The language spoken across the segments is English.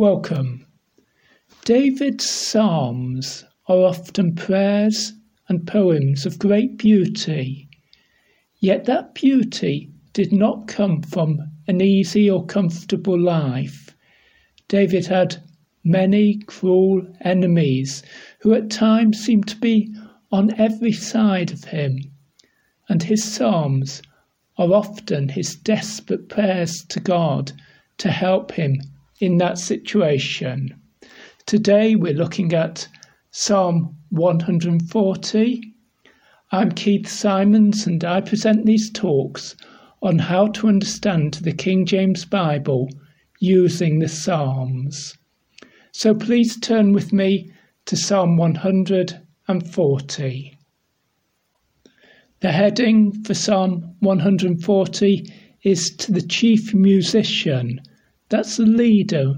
Welcome. David's Psalms are often prayers and poems of great beauty, yet that beauty did not come from an easy or comfortable life. David had many cruel enemies who at times seemed to be on every side of him, and his Psalms are often his desperate prayers to God to help him in that situation. Today we're looking at Psalm 140. I'm Keith Simons and I present these talks on how to understand the King James Bible using the Psalms. So please turn with me to Psalm 140. The heading for Psalm 140 is to the chief musician that's the leader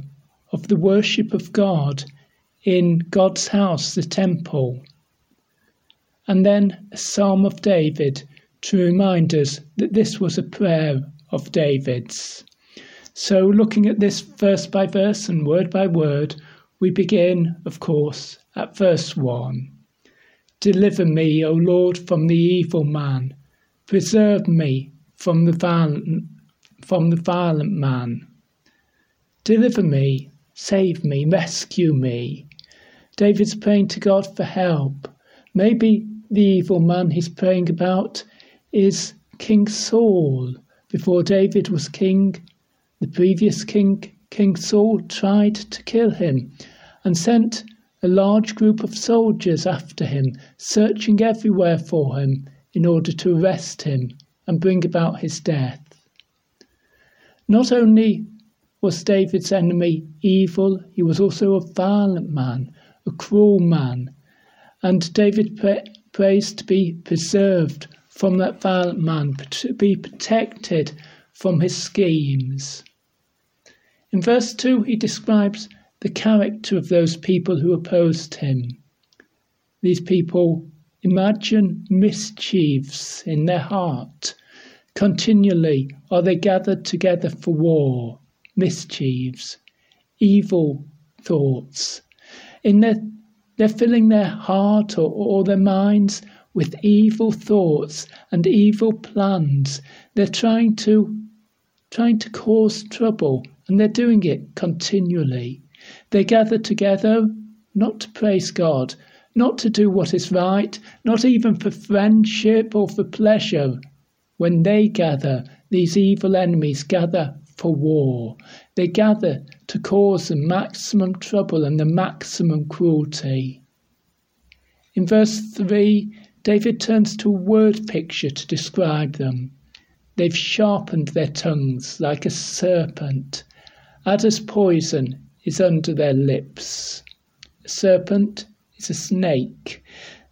of the worship of God in God's house, the temple. And then a psalm of David to remind us that this was a prayer of David's. So, looking at this verse by verse and word by word, we begin, of course, at verse 1. Deliver me, O Lord, from the evil man. Preserve me from the violent, from the violent man. Deliver me, save me, rescue me. David's praying to God for help. Maybe the evil man he's praying about is King Saul. Before David was king, the previous king, King Saul, tried to kill him and sent a large group of soldiers after him, searching everywhere for him in order to arrest him and bring about his death. Not only was David's enemy evil, he was also a violent man, a cruel man. And David pray, prays to be preserved from that violent man, to be protected from his schemes. In verse 2, he describes the character of those people who opposed him. These people imagine mischiefs in their heart. Continually are they gathered together for war mischiefs, evil thoughts. In their, they're filling their heart or, or their minds with evil thoughts and evil plans. They're trying to trying to cause trouble, and they're doing it continually. They gather together not to praise God, not to do what is right, not even for friendship or for pleasure. When they gather, these evil enemies gather for war. They gather to cause the maximum trouble and the maximum cruelty. In verse 3, David turns to a word picture to describe them. They've sharpened their tongues like a serpent. Adder's poison is under their lips. A serpent is a snake.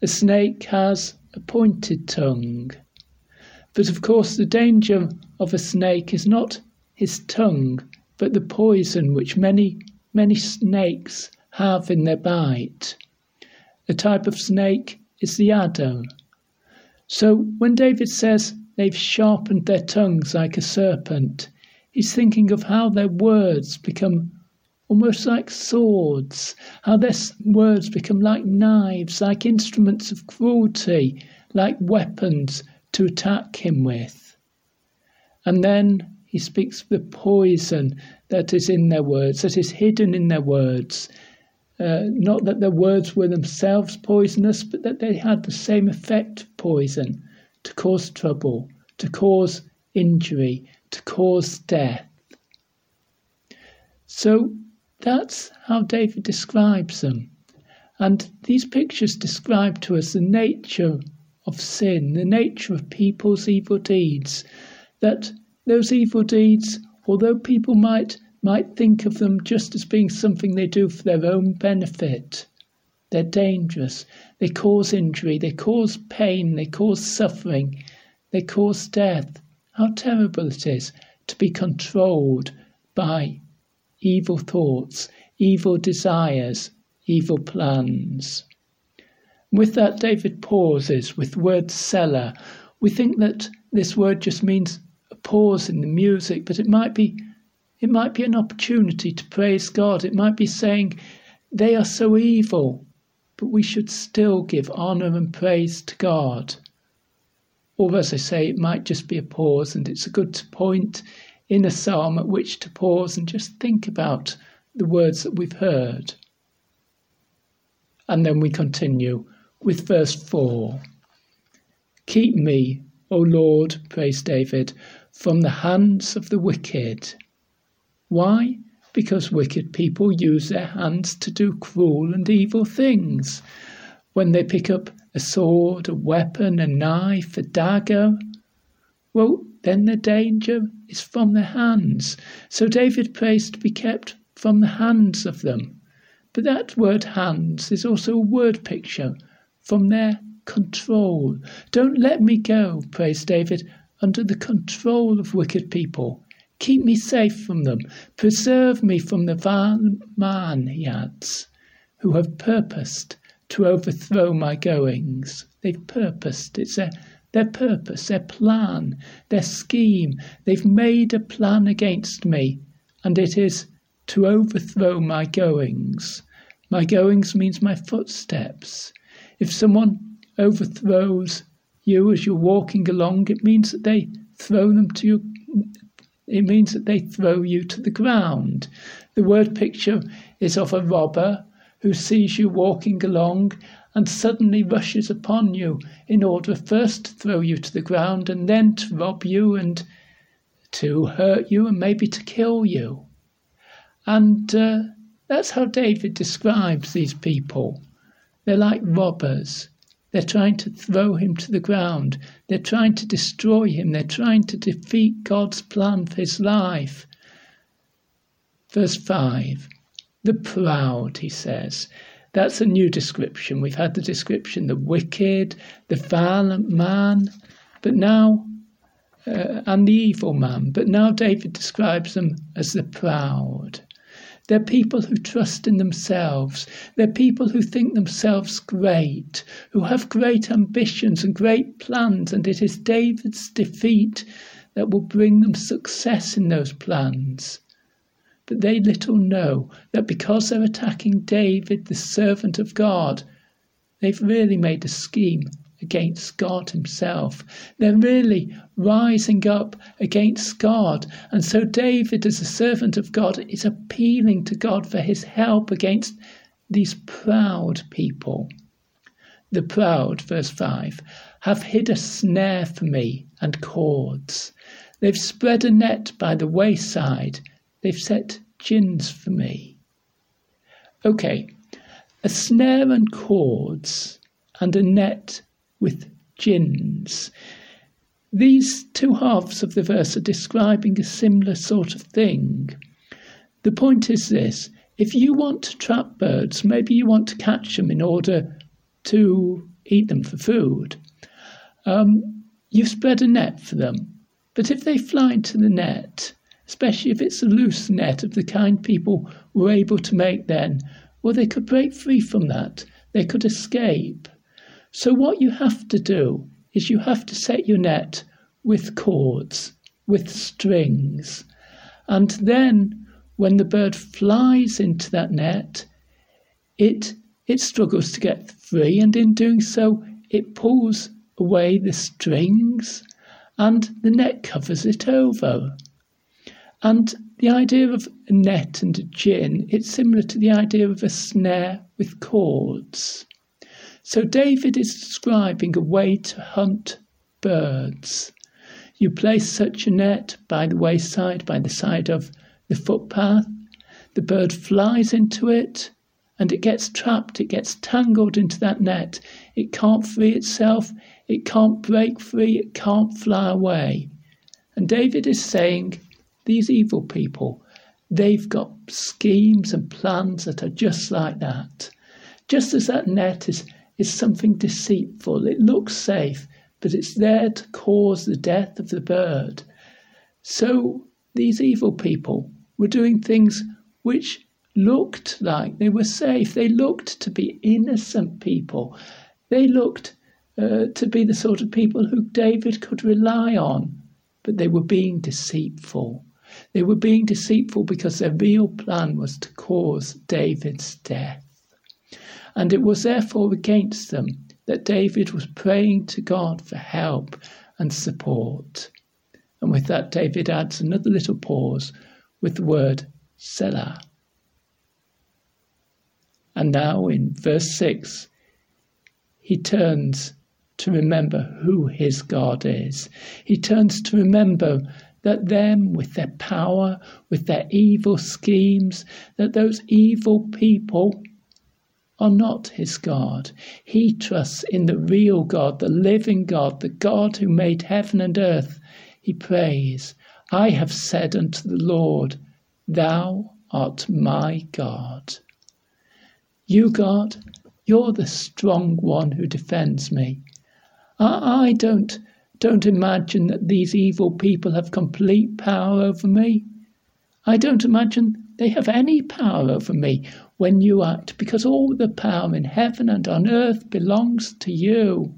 A snake has a pointed tongue. But of course, the danger of a snake is not his tongue, but the poison which many, many snakes have in their bite. A type of snake is the adder. So when David says they've sharpened their tongues like a serpent, he's thinking of how their words become almost like swords, how their words become like knives, like instruments of cruelty, like weapons to attack him with. And then he speaks of the poison that is in their words, that is hidden in their words. Uh, not that their words were themselves poisonous, but that they had the same effect of poison to cause trouble, to cause injury, to cause death. So that's how David describes them. And these pictures describe to us the nature of sin, the nature of people's evil deeds, that those evil deeds, although people might might think of them just as being something they do for their own benefit, they're dangerous. They cause injury, they cause pain, they cause suffering, they cause death. How terrible it is to be controlled by evil thoughts, evil desires, evil plans. With that, David pauses with word selah. We think that this word just means pause in the music, but it might be It might be an opportunity to praise God. It might be saying, they are so evil, but we should still give honour and prays to God. Or, as I say, it might just be a pause, and it's a good point in a psalm at which to pause and just think about the words that we've heard. And then we continue with verse 4 Keep me, O Lord, praise David, from the hands of the wicked. Why? Because wicked people use their hands to do cruel and evil things. When they pick up a sword, a weapon, a knife, a dagger, well, then the danger is from their hands. So David prays to be kept from the hands of them. But that word hands is also a word picture from their control. Don't let me go, prays David, under the control of wicked people. Keep me safe from them. Preserve me from the vile man, he adds, who have purposed to overthrow my goings. They've purposed. It's their, their purpose, their plan, their scheme. They've made a plan against me, and it is to overthrow my goings. My goings means my footsteps. If someone overthrows you as you're walking along, it means that they throw them to you. It means that they throw you to the ground. The word picture is of a robber who sees you walking along and suddenly rushes upon you in order first to throw you to the ground and then to rob you and to hurt you and maybe to kill you. And uh, that's how David describes these people. They're like robbers. They're trying to throw him to the ground. They're trying to destroy him. They're trying to defeat God's plan for his life. Verse 5 The proud, he says. That's a new description. We've had the description the wicked, the violent man, but now, uh, and the evil man. But now David describes them as the proud. They're people who trust in themselves. They're people who think themselves great, who have great ambitions and great plans, and it is David's defeat that will bring them success in those plans. But they little know that because they're attacking David, the servant of God, they've really made a scheme against God Himself. They're really rising up against God. And so David, as a servant of God, is appealing to God for his help against these proud people. The proud, verse 5, have hid a snare for me and cords. They've spread a net by the wayside. They've set gins for me. Okay, a snare and cords and a net with gins. These two halves of the verse are describing a similar sort of thing. The point is this if you want to trap birds, maybe you want to catch them in order to eat them for food. Um, you've spread a net for them. But if they fly into the net, especially if it's a loose net of the kind people were able to make then, well, they could break free from that. They could escape. So, what you have to do is you have to set your net with cords, with strings. And then, when the bird flies into that net, it, it struggles to get free, and in doing so, it pulls away the strings and the net covers it over. And the idea of a net and a gin, it's similar to the idea of a snare with cords. So David is describing a way to hunt birds. You place such a net by the wayside, by the side of the footpath. The bird flies into it and it gets trapped, it gets tangled into that net. It can't free itself, it can't break free, it can't fly away. And David is saying, these evil people, they've got schemes and plans that are just like that. Just as that net is is something deceitful. It looks safe, but it's there to cause the death of the bird. So these evil people were doing things which looked like they were safe. They looked to be innocent people. They looked uh, to be the sort of people who David could rely on, but they were being deceitful. They were being deceitful because their real plan was to cause David's death. And it was therefore against them that David was praying to God for help and support. And with that, David adds another little pause with the word Selah. And now in verse 6, he turns to remember who his God is. He turns to remember that them, with their power, with their evil schemes, that those evil people are not his God. He trusts in the real God, the living God, the God who made heaven and earth. He prays, I have said unto the Lord, Thou art my God. You, God, you're the strong one who defends me. I don't don't imagine that these evil people have complete power over me. I don't imagine they have any power over me when you act, because all the power in heaven and on earth belongs to you.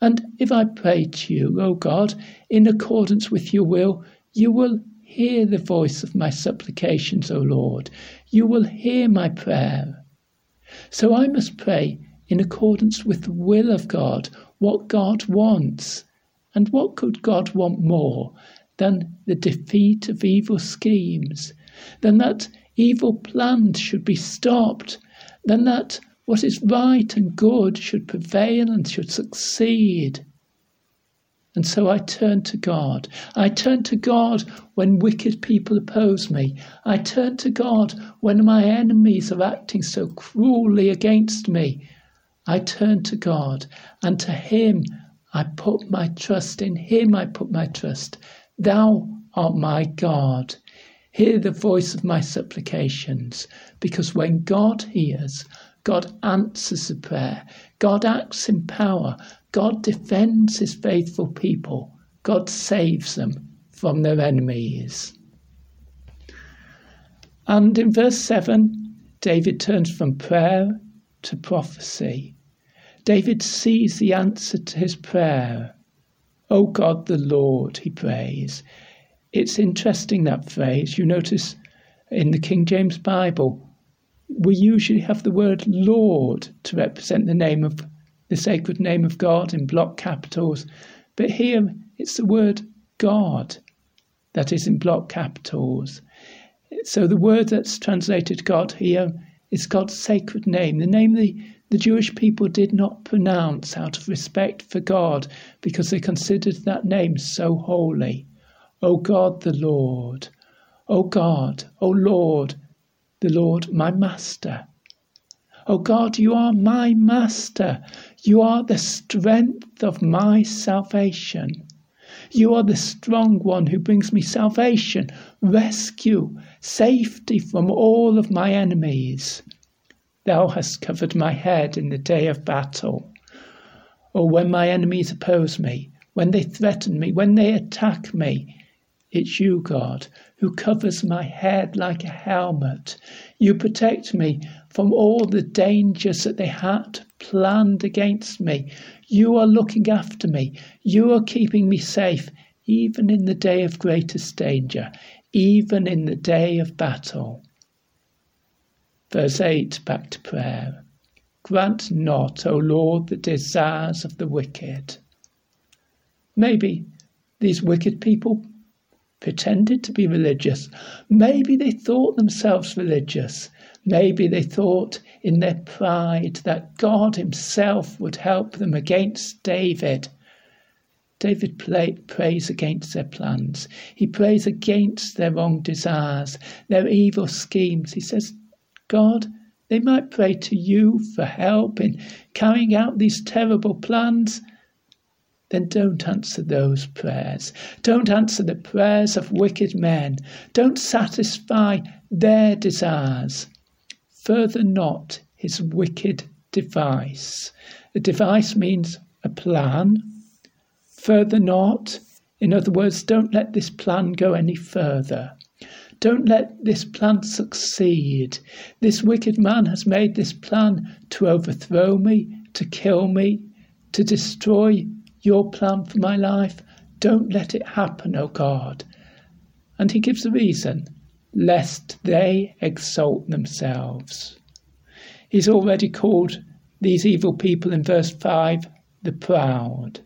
And if I pray to you, O God, in accordance with your will, you will hear the voice of my supplications, O Lord. You will hear my prayer. So I must pray in accordance with the will of God what God wants. And what could God want more than the defeat of evil schemes, than that evil plans should be stopped, than that what is right and good should prevail and should succeed? And so I turn to God. I turn to God when wicked people oppose me. I turn to God when my enemies are acting so cruelly against me. I turn to God, and to Him I put my trust. In Him I put my trust. Thou art my God. Hear the voice of my supplications, because when God hears, God answers the prayer. God acts in power. God defends his faithful people. God saves them from their enemies. And in verse 7, David turns from prayer to prophecy. David sees the answer to his prayer. O God the Lord, he prays. It's interesting that phrase. You notice in the King James Bible, we usually have the word Lord to represent the name of the sacred name of God in block capitals, but here it's the word God that is in block capitals. So the word that's translated God here is God's sacred name, the name the the Jewish people did not pronounce out of respect for God because they considered that name so holy. O God the Lord, O God, O Lord, the Lord my Master. O God, you are my Master. You are the strength of my salvation. You are the strong one who brings me salvation, rescue, safety from all of my enemies. Thou hast covered my head in the day of battle. Or when my enemies oppose me, when they threaten me, when they attack me, it's you, God, who covers my head like a helmet. You protect me from all the dangers that they had planned against me. You are looking after me. You are keeping me safe, even in the day of greatest danger, even in the day of battle. Verse 8, back to prayer. Grant not, O Lord, the desires of the wicked. Maybe these wicked people pretended to be religious. Maybe they thought themselves religious. Maybe they thought in their pride that God Himself would help them against David. David play, prays against their plans. He prays against their wrong desires, their evil schemes. He says, God, they might pray to you for help in carrying out these terrible plans. Then don't answer those prayers. Don't answer the prayers of wicked men. Don't satisfy their desires. Further not his wicked device. A device means a plan. Further not, in other words, don't let this plan go any further. Don't let this plan succeed. This wicked man has made this plan to overthrow me, to kill me, to destroy your plan for my life. Don't let it happen, O God. And he gives a reason lest they exalt themselves. He's already called these evil people in verse 5 the proud.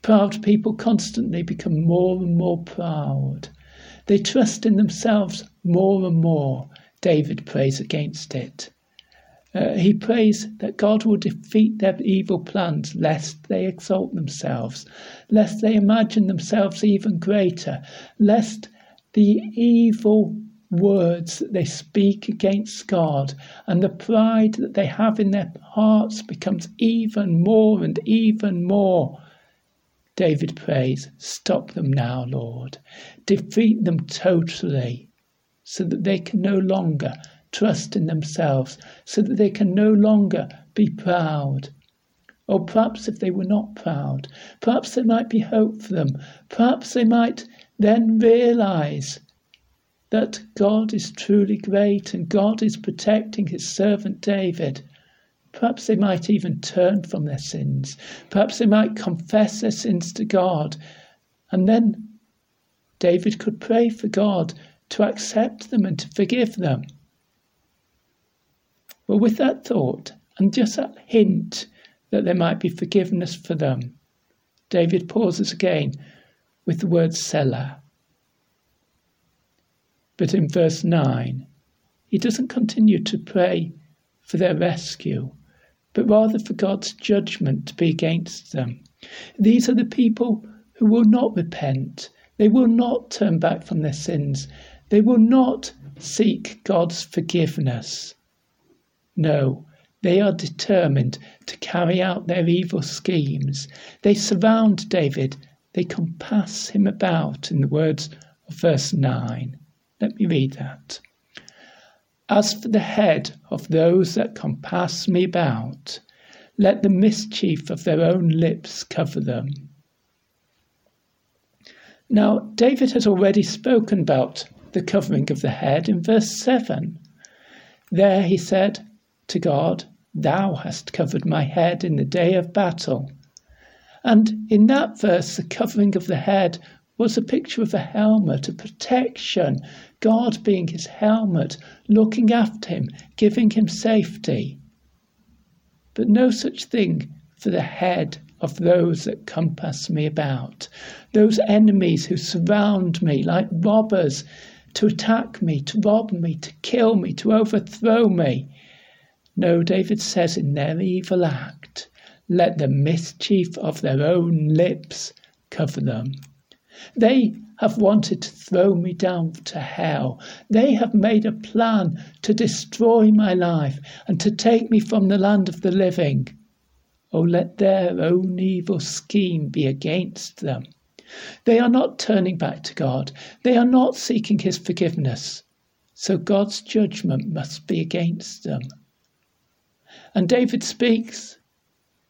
Proud people constantly become more and more proud. They trust in themselves more and more. David prays against it. Uh, he prays that God will defeat their evil plans, lest they exalt themselves, lest they imagine themselves even greater, lest the evil words that they speak against God and the pride that they have in their hearts becomes even more and even more. David prays, Stop them now, Lord. Defeat them totally so that they can no longer trust in themselves, so that they can no longer be proud. Or perhaps if they were not proud, perhaps there might be hope for them. Perhaps they might then realize that God is truly great and God is protecting his servant David. Perhaps they might even turn from their sins. Perhaps they might confess their sins to God. And then David could pray for God to accept them and to forgive them. Well, with that thought and just that hint that there might be forgiveness for them, David pauses again with the word Selah. But in verse 9, he doesn't continue to pray for their rescue, but rather for God's judgment to be against them. These are the people who will not repent. They will not turn back from their sins. They will not seek God's forgiveness. No, they are determined to carry out their evil schemes. They surround David, they compass him about, in the words of verse 9. Let me read that. As for the head of those that compass me about, let the mischief of their own lips cover them. Now, David has already spoken about the covering of the head in verse 7. There he said, to God, Thou hast covered my head in the day of battle. And in that verse, the covering of the head was a picture of a helmet, a protection, God being his helmet, looking after him, giving him safety. But no such thing for the head of those that compass me about, those enemies who surround me like robbers to attack me, to rob me, to kill me, to overthrow me. No, David says in their evil act, let the mischief of their own lips cover them. They have wanted to throw me down to hell. They have made a plan to destroy my life and to take me from the land of the living. Oh, let their own evil scheme be against them. They are not turning back to God. They are not seeking His forgiveness. So God's judgment must be against them. And David speaks.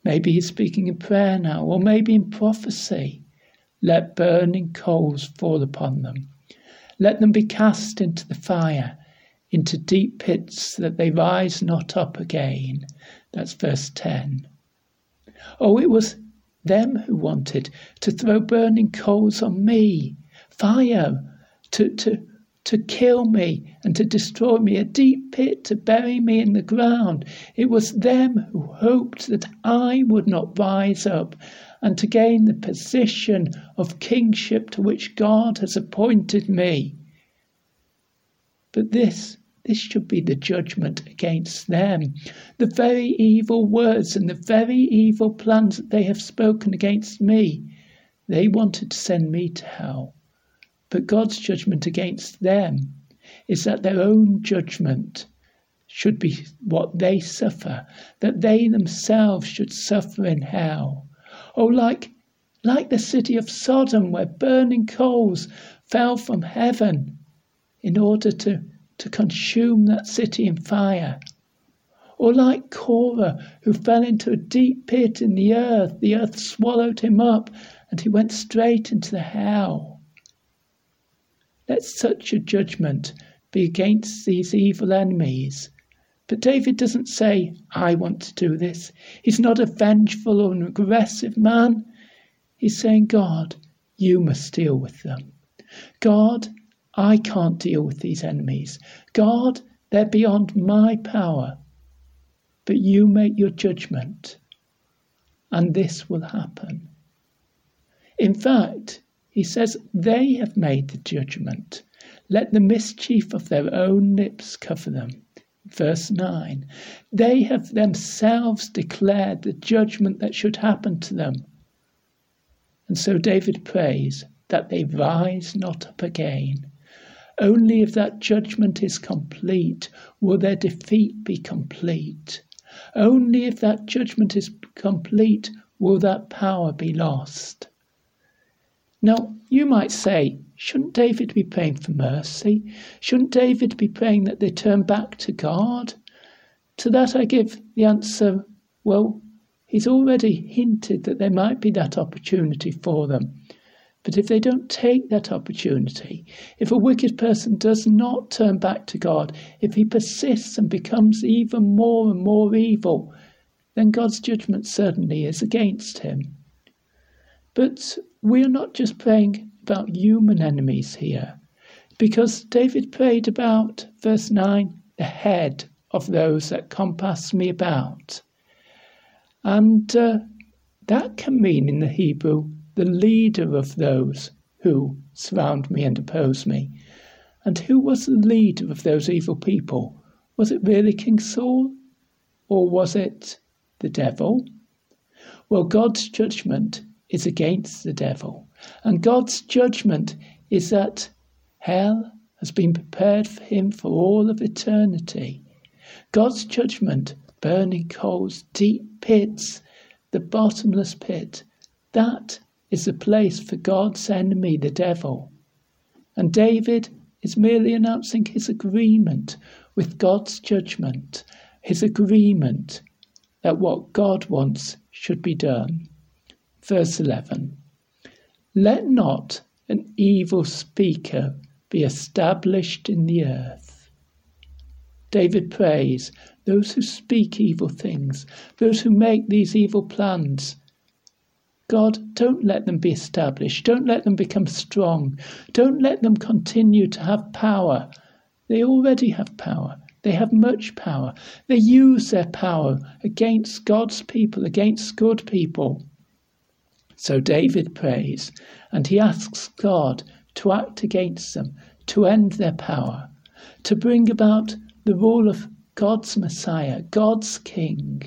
Maybe he's speaking in prayer now, or maybe in prophecy. Let burning coals fall upon them. Let them be cast into the fire, into deep pits, that they rise not up again. That's verse 10. Oh, it was them who wanted to throw burning coals on me, fire, to, to to kill me and to destroy me, a deep pit to bury me in the ground. It was them who hoped that I would not rise up and to gain the position of kingship to which God has appointed me. But this, this should be the judgment against them. The very evil words and the very evil plans that they have spoken against me, they wanted to send me to hell. But God's judgment against them is that their own judgment should be what they suffer, that they themselves should suffer in hell. Oh, like, like the city of Sodom, where burning coals fell from heaven in order to, to consume that city in fire. Or like Korah, who fell into a deep pit in the earth, the earth swallowed him up, and he went straight into the hell. Let such a judgment be against these evil enemies. But David doesn't say, I want to do this. He's not a vengeful or an aggressive man. He's saying, God, you must deal with them. God, I can't deal with these enemies. God, they're beyond my power. But you make your judgment, and this will happen. In fact, he says they have made the judgment. Let the mischief of their own lips cover them. Verse 9 They have themselves declared the judgment that should happen to them. And so David prays that they rise not up again. Only if that judgment is complete will their defeat be complete. Only if that judgment is complete will that power be lost. Now, you might say, shouldn't David be praying for mercy? Shouldn't David be praying that they turn back to God? To that I give the answer, well, he's already hinted that there might be that opportunity for them. But if they don't take that opportunity, if a wicked person does not turn back to God, if he persists and becomes even more and more evil, then God's judgment certainly is against him. But we are not just praying about human enemies here, because David prayed about, verse 9, the head of those that compass me about. And uh, that can mean in the Hebrew the leader of those who surround me and oppose me. And who was the leader of those evil people? Was it really King Saul? Or was it the devil? Well, God's judgment is against the devil. And God's judgment is that hell has been prepared for him for all of eternity. God's judgment, burning coals, deep pits, the bottomless pit, that is the place for God's enemy, the devil. And David is merely announcing his agreement with God's judgment, his agreement that what God wants should be done. Verse 11 Let not an evil speaker be established in the earth. David prays those who speak evil things, those who make these evil plans. God, don't let them be established. Don't let them become strong. Don't let them continue to have power. They already have power. They have much power. They use their power against God's people, against good people. So David prays and he asks God to act against them, to end their power, to bring about the rule of God's Messiah, God's King,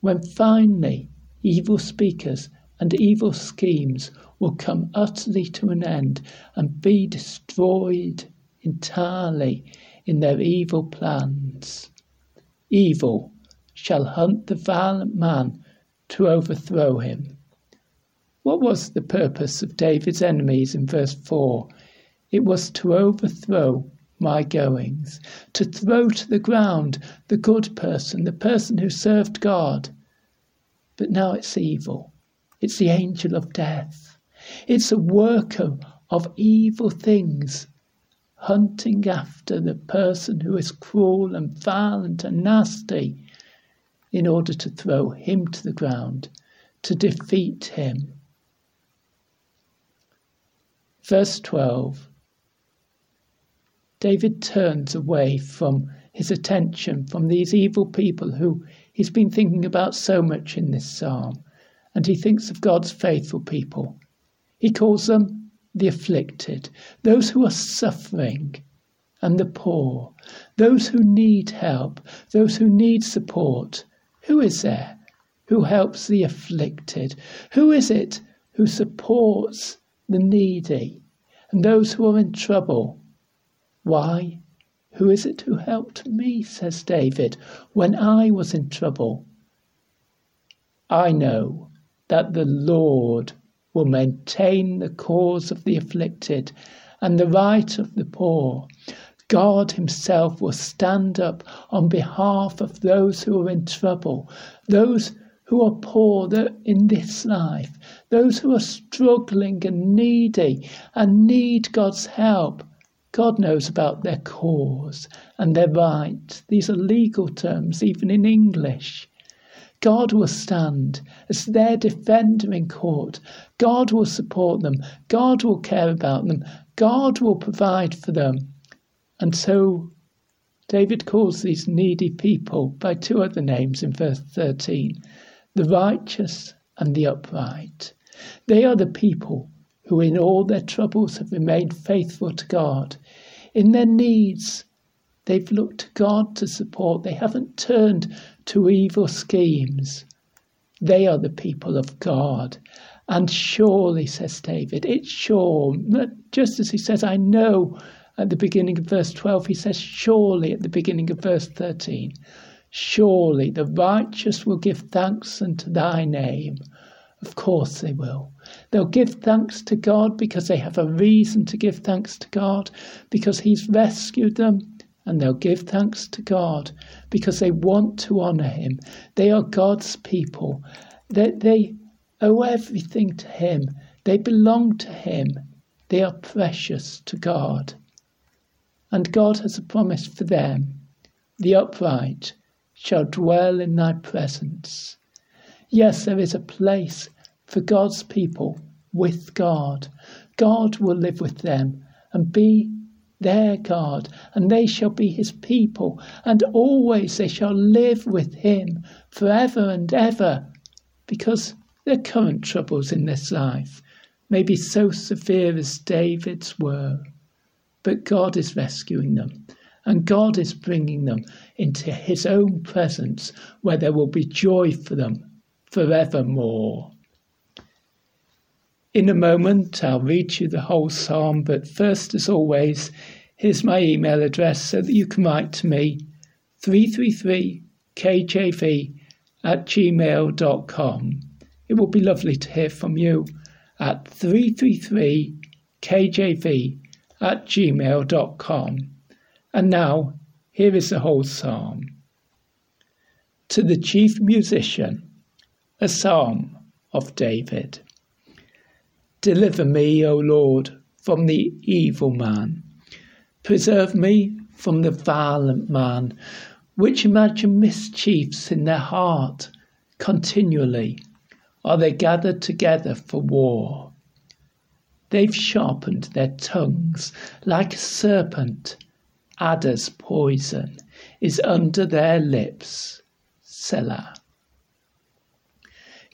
when finally evil speakers and evil schemes will come utterly to an end and be destroyed entirely in their evil plans. Evil shall hunt the violent man to overthrow him. What was the purpose of David's enemies in verse 4? It was to overthrow my goings, to throw to the ground the good person, the person who served God. But now it's evil. It's the angel of death. It's a worker of evil things, hunting after the person who is cruel and violent and nasty in order to throw him to the ground, to defeat him. Verse 12 David turns away from his attention from these evil people who he's been thinking about so much in this psalm, and he thinks of God's faithful people. He calls them the afflicted, those who are suffering, and the poor, those who need help, those who need support. Who is there who helps the afflicted? Who is it who supports the needy, and those who are in trouble. Why? Who is it who helped me, says David, when I was in trouble? I know that the Lord will maintain the cause of the afflicted and the right of the poor. God Himself will stand up on behalf of those who are in trouble, those who are poor in this life, those who are struggling and needy and need God's help. God knows about their cause and their right. These are legal terms, even in English. God will stand as their defender in court. God will support them. God will care about them. God will provide for them. And so David calls these needy people by two other names in verse 13 the righteous and the upright. They are the people who, in all their troubles, have remained faithful to God. In their needs, they've looked to God to support. They haven't turned to evil schemes. They are the people of God. And surely, says David, it's sure, just as he says, I know at the beginning of verse 12, he says, Surely at the beginning of verse 13, surely the righteous will give thanks unto thy name. Of course they will. They'll give thanks to God because they have a reason to give thanks to God, because He's rescued them. And they'll give thanks to God because they want to honour Him. They are God's people. They, they owe everything to Him. They belong to Him. They are precious to God and God has a promise for them. The upright shall dwell in thy presence. Yes, there is a place for God's people with God. God will live with them and be their God, and they shall be his people, and always they shall live with him forever and ever, because their current troubles in this life may be so severe as David's were but God is rescuing them. And God is bringing them into His own presence where there will be joy for them forevermore. In a moment, I'll read you the whole psalm, but first, as always, here's my email address so that you can write to me 333kjv at gmail.com. It will be lovely to hear from you at 333kjv at gmail.com. And now, here is the whole psalm. To the chief musician, a psalm of David. Deliver me, O Lord, from the evil man. Preserve me from the violent man, which imagine mischiefs in their heart continually. Are they gathered together for war? They've sharpened their tongues like a serpent. Adder's poison is under their lips. Selah.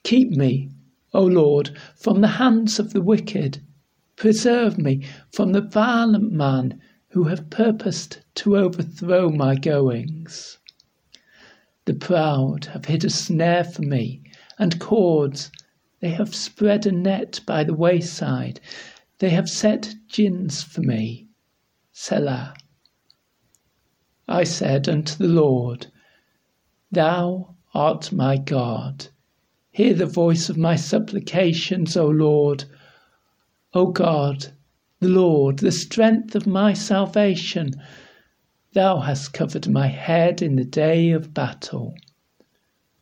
Keep me, O Lord, from the hands of the wicked. Preserve me from the violent man who have purposed to overthrow my goings. The proud have hid a snare for me, and cords they have spread a net by the wayside. They have set gins for me. Selah. I said unto the Lord, Thou art my God. Hear the voice of my supplications, O Lord. O God, the Lord, the strength of my salvation, Thou hast covered my head in the day of battle.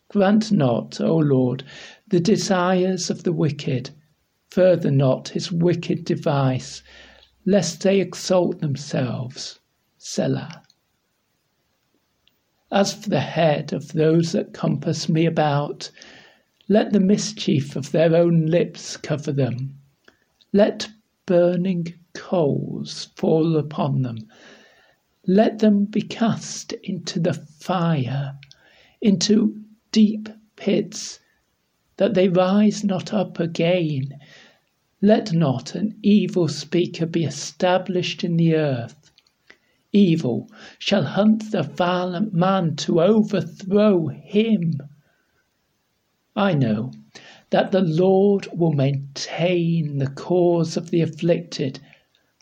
Grant not, O Lord, the desires of the wicked, further not his wicked device, lest they exalt themselves. Selah. As for the head of those that compass me about, let the mischief of their own lips cover them. Let burning coals fall upon them. Let them be cast into the fire, into deep pits that they rise not up again. Let not an evil speaker be established in the earth. Evil shall hunt the violent man to overthrow him. I know that the Lord will maintain the cause of the afflicted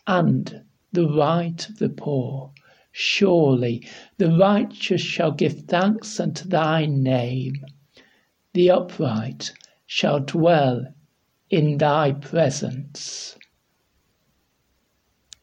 and the right of the poor. Surely the righteous shall give thanks unto thy name the upright shall dwell in thy presence.